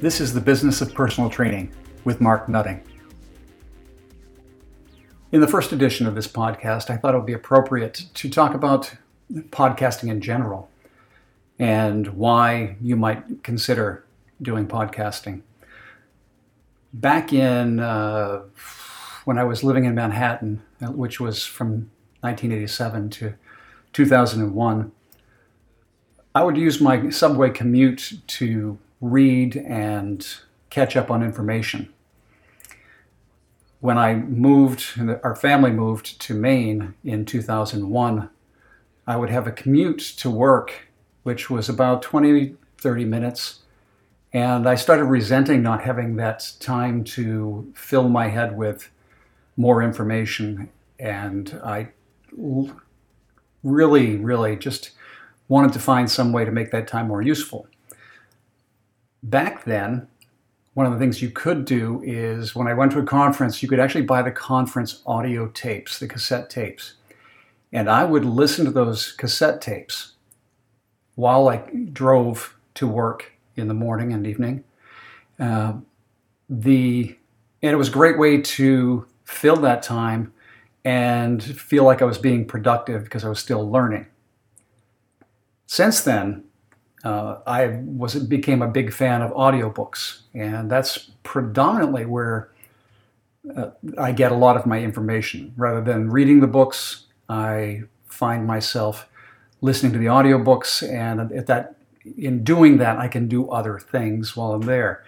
This is the Business of Personal Training with Mark Nutting. In the first edition of this podcast, I thought it would be appropriate to talk about podcasting in general and why you might consider doing podcasting. Back in uh, when I was living in Manhattan, which was from 1987 to 2001, I would use my subway commute to read and catch up on information. When I moved, our family moved to Maine in 2001, I would have a commute to work, which was about 20, 30 minutes. And I started resenting not having that time to fill my head with more information. And I really, really just wanted to find some way to make that time more useful. Back then, one of the things you could do is when I went to a conference, you could actually buy the conference audio tapes, the cassette tapes. And I would listen to those cassette tapes while I drove to work in the morning and evening. Uh, the and it was a great way to fill that time and feel like I was being productive because I was still learning. Since then, uh, I was became a big fan of audiobooks, and that's predominantly where uh, I get a lot of my information. Rather than reading the books, I find myself listening to the audiobooks, and at that, in doing that, I can do other things while I'm there.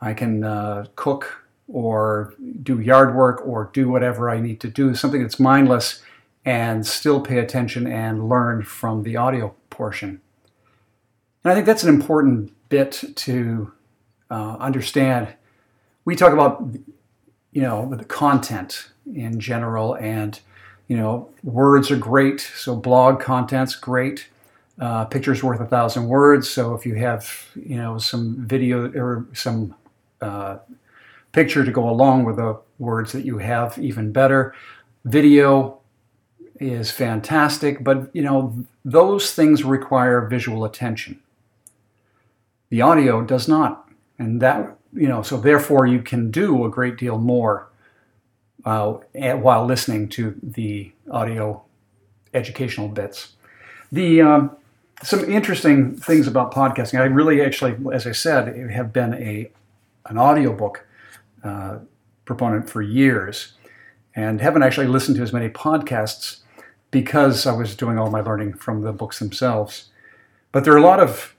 I can uh, cook or do yard work or do whatever I need to do, something that's mindless, and still pay attention and learn from the audio portion. And I think that's an important bit to uh, understand. We talk about, you know, the content in general, and you know, words are great. So blog content's great. Uh, pictures worth a thousand words. So if you have, you know, some video or some uh, picture to go along with the words that you have, even better. Video is fantastic, but you know those things require visual attention. The audio does not, and that you know so therefore you can do a great deal more uh, while listening to the audio educational bits. The um, some interesting things about podcasting. I really actually, as I said, have been a an audiobook uh, proponent for years and haven't actually listened to as many podcasts because I was doing all my learning from the books themselves. But there are a lot of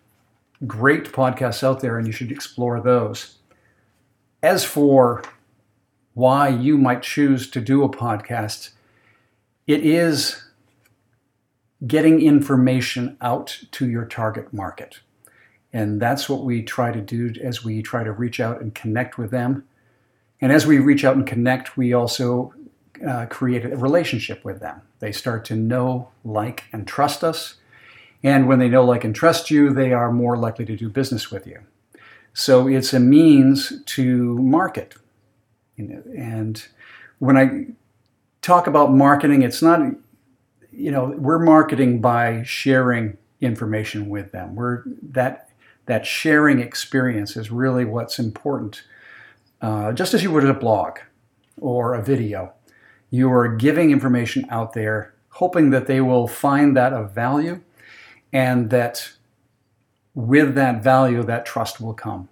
great podcasts out there, and you should explore those. As for why you might choose to do a podcast, it is getting information out to your target market. And that's what we try to do as we try to reach out and connect with them and as we reach out and connect, we also uh, create a relationship with them. They start to know, like, and trust us. And when they know, like, and trust you, they are more likely to do business with you. So it's a means to market. And when I talk about marketing, it's not, you know, we're marketing by sharing information with them. We're that that sharing experience is really what's important uh, just as you would a blog or a video. You are giving information out there, hoping that they will find that of value and that with that value, that trust will come.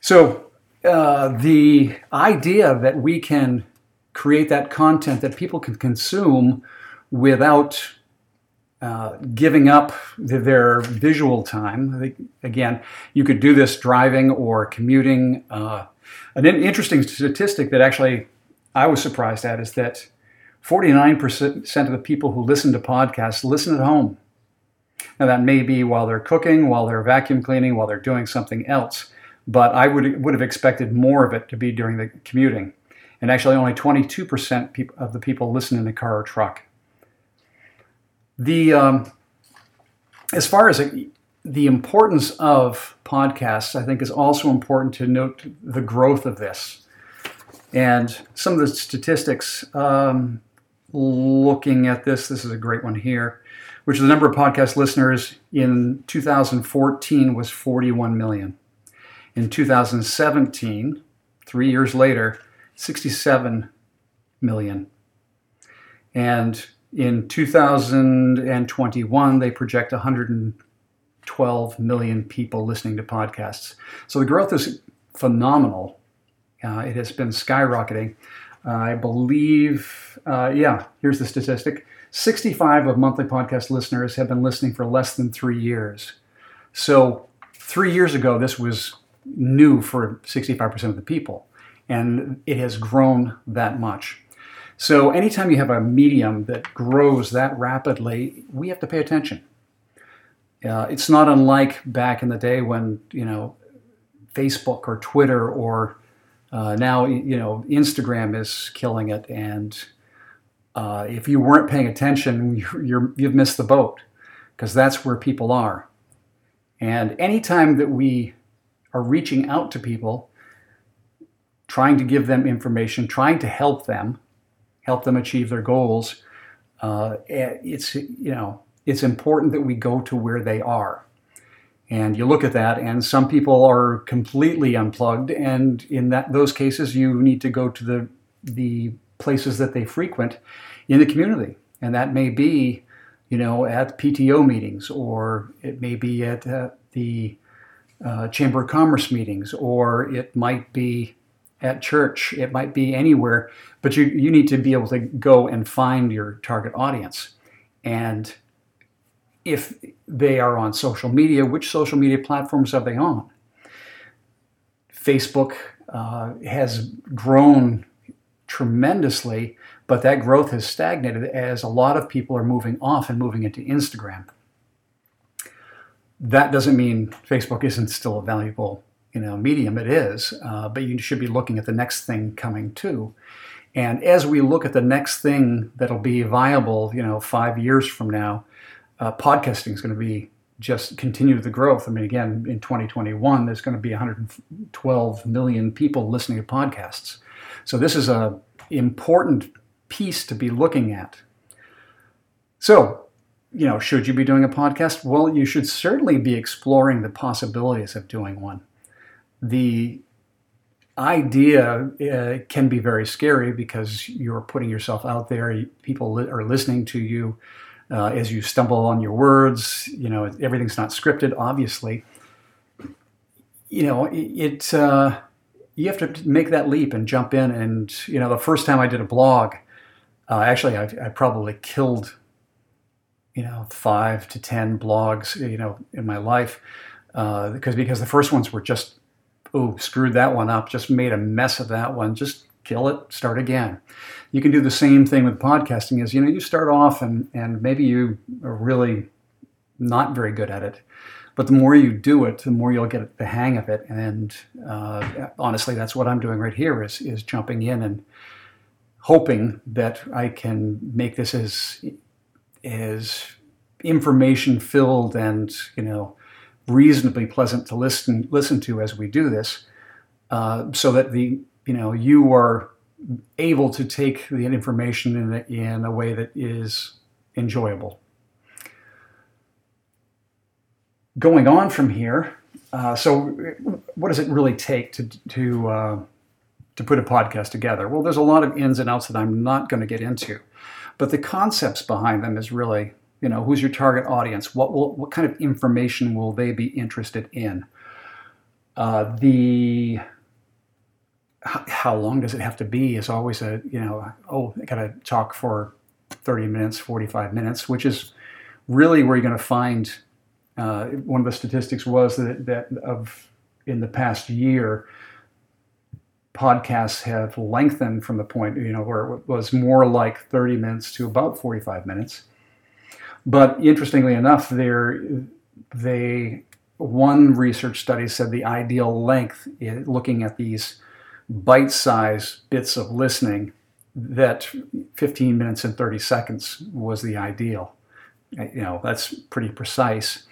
So, uh, the idea that we can create that content that people can consume without uh, giving up their visual time. Again, you could do this driving or commuting. Uh, an interesting statistic that actually I was surprised at is that 49% of the people who listen to podcasts listen at home. Now, that may be while they're cooking, while they're vacuum cleaning, while they're doing something else, but I would, would have expected more of it to be during the commuting. And actually, only 22% of the people listen in a car or truck. The um, as far as the importance of podcasts, I think is also important to note the growth of this and some of the statistics. Um, looking at this, this is a great one here, which is the number of podcast listeners in 2014 was 41 million. In 2017, three years later, 67 million. And in 2021, they project 112 million people listening to podcasts. So the growth is phenomenal. Uh, it has been skyrocketing. I believe, uh, yeah, here's the statistic 65 of monthly podcast listeners have been listening for less than three years. So, three years ago, this was new for 65% of the people, and it has grown that much. So, anytime you have a medium that grows that rapidly, we have to pay attention. Uh, it's not unlike back in the day when, you know, Facebook or Twitter or uh, now, you know, Instagram is killing it, and uh, if you weren't paying attention, you're, you've missed the boat because that's where people are. And anytime that we are reaching out to people, trying to give them information, trying to help them, help them achieve their goals, uh, eh, it's you know it's important that we go to where they are. And you look at that, and some people are completely unplugged, and in that those cases, you need to go to the the places that they frequent in the community, and that may be, you know, at PTO meetings, or it may be at uh, the uh, Chamber of Commerce meetings, or it might be at church, it might be anywhere, but you, you need to be able to go and find your target audience. And if they are on social media, which social media platforms are they on? Facebook uh, has grown tremendously, but that growth has stagnated as a lot of people are moving off and moving into Instagram. That doesn't mean Facebook isn't still a valuable you know medium. It is, uh, but you should be looking at the next thing coming too. And as we look at the next thing that'll be viable, you know, five years from now, uh, podcasting is going to be just continue the growth. I mean, again, in 2021, there's going to be 112 million people listening to podcasts. So this is a important piece to be looking at. So, you know, should you be doing a podcast? Well, you should certainly be exploring the possibilities of doing one. The idea uh, can be very scary because you're putting yourself out there. People li- are listening to you uh, as you stumble on your words. You know, everything's not scripted, obviously. You know, it. Uh, you have to make that leap and jump in. And you know, the first time I did a blog, uh, actually, I, I, probably killed, you know, five to ten blogs, you know, in my life, because uh, because the first ones were just, oh, screwed that one up, just made a mess of that one, just kill it, start again. You can do the same thing with podcasting. Is you know, you start off and and maybe you are really not very good at it but the more you do it, the more you'll get the hang of it. And uh, honestly, that's what I'm doing right here is, is jumping in and hoping that I can make this as, as information filled and, you know, reasonably pleasant to listen, listen to as we do this uh, so that the, you know, you are able to take the information in a, in a way that is enjoyable going on from here, uh, so what does it really take to to uh, to put a podcast together? Well, there's a lot of ins and outs that I'm not going to get into, but the concepts behind them is really, you know, who's your target audience? What will what kind of information will they be interested in? Uh, the how long does it have to be is always a you know oh I got to talk for 30 minutes 45 minutes which is really where you're going to find uh, one of the statistics was that, that of in the past year, podcasts have lengthened from the point you know where it was more like 30 minutes to about 45 minutes. But interestingly enough, there they one research study said the ideal length, looking at these bite-sized bits of listening, that 15 minutes and 30 seconds was the ideal. Uh, you know, that's pretty precise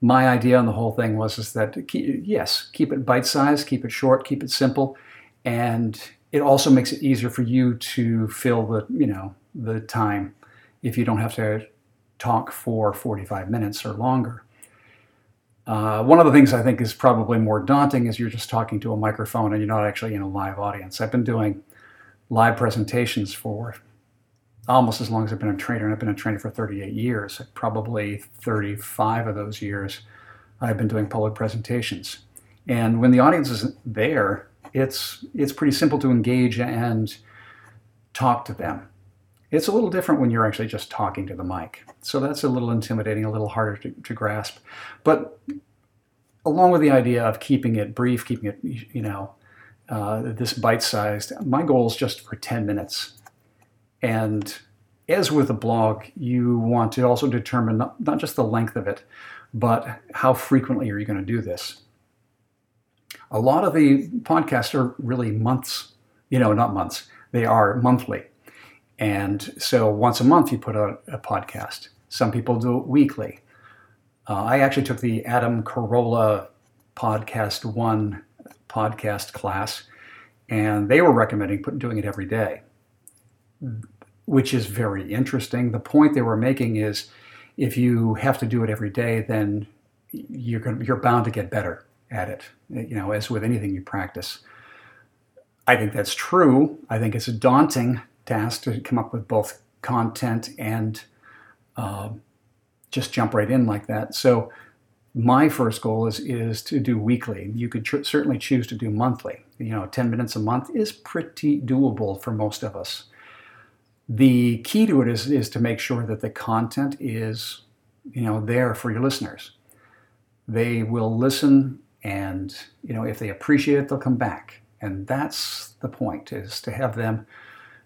my idea on the whole thing was is that yes, keep it bite sized, keep it short, keep it simple, and it also makes it easier for you to fill the you know the time if you don't have to talk for 45 minutes or longer. Uh, one of the things I think is probably more daunting is you're just talking to a microphone and you're not actually in a live audience. I've been doing live presentations for almost as long as I've been a trainer, and I've been a trainer for 38 years. Probably 35 of those years, I've been doing public presentations. And when the audience isn't there, it's it's pretty simple to engage and talk to them. It's a little different when you're actually just talking to the mic. So that's a little intimidating, a little harder to, to grasp. But along with the idea of keeping it brief, keeping it, you know, uh, this bite sized, my goal is just for 10 minutes. And as with a blog, you want to also determine not, not just the length of it, but how frequently are you going to do this? A lot of the podcasts are really months, you know, not months, they are monthly. And so once a month, you put out a podcast. Some people do it weekly. Uh, I actually took the Adam Carolla Podcast One podcast class, and they were recommending put, doing it every day, which is very interesting. The point they were making is if you have to do it every day, then you're, going, you're bound to get better at it, you know, as with anything you practice. I think that's true. I think it's daunting task to come up with both content and uh, just jump right in like that. So my first goal is is to do weekly. You could tr- certainly choose to do monthly. You know, 10 minutes a month is pretty doable for most of us. The key to it is is to make sure that the content is, you know, there for your listeners. They will listen and, you know, if they appreciate it, they'll come back. And that's the point is to have them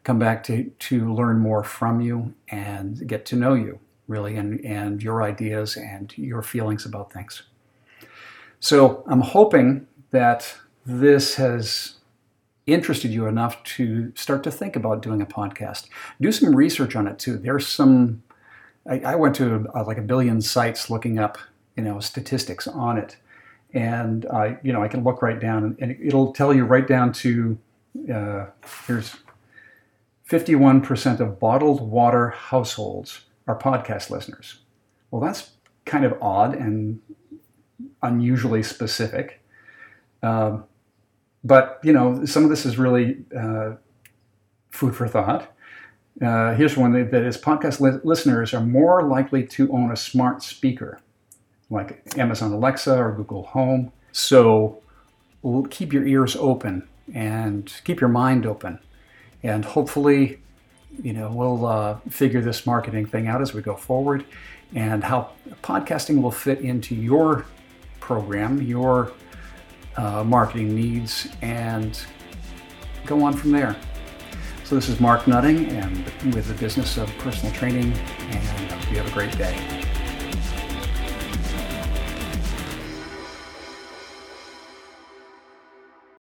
come back to to learn more from you and get to know you really, and, and your ideas and your feelings about things. So I'm hoping that this has interested you enough to start to think about doing a podcast. Do some research on it too. There's some. I, I went to uh, like a billion sites looking up, you know, statistics on it, and I, you know, I can look right down and, it'll tell you right down to uh, here's 51% of bottled water households are podcast listeners. Well, that's kind of odd and unusually specific. Uh, but, you know, some of this is really uh, food for thought. Uh, here's one that, that is podcast li- listeners are more likely to own a smart speaker like Amazon Alexa or Google Home. So keep your ears open and keep your mind open. And hopefully, you know, we'll uh, figure this marketing thing out as we go forward and how podcasting will fit into your program, your uh, marketing needs, and go on from there. So, this is Mark Nutting and with the business of personal training, and hope you have a great day.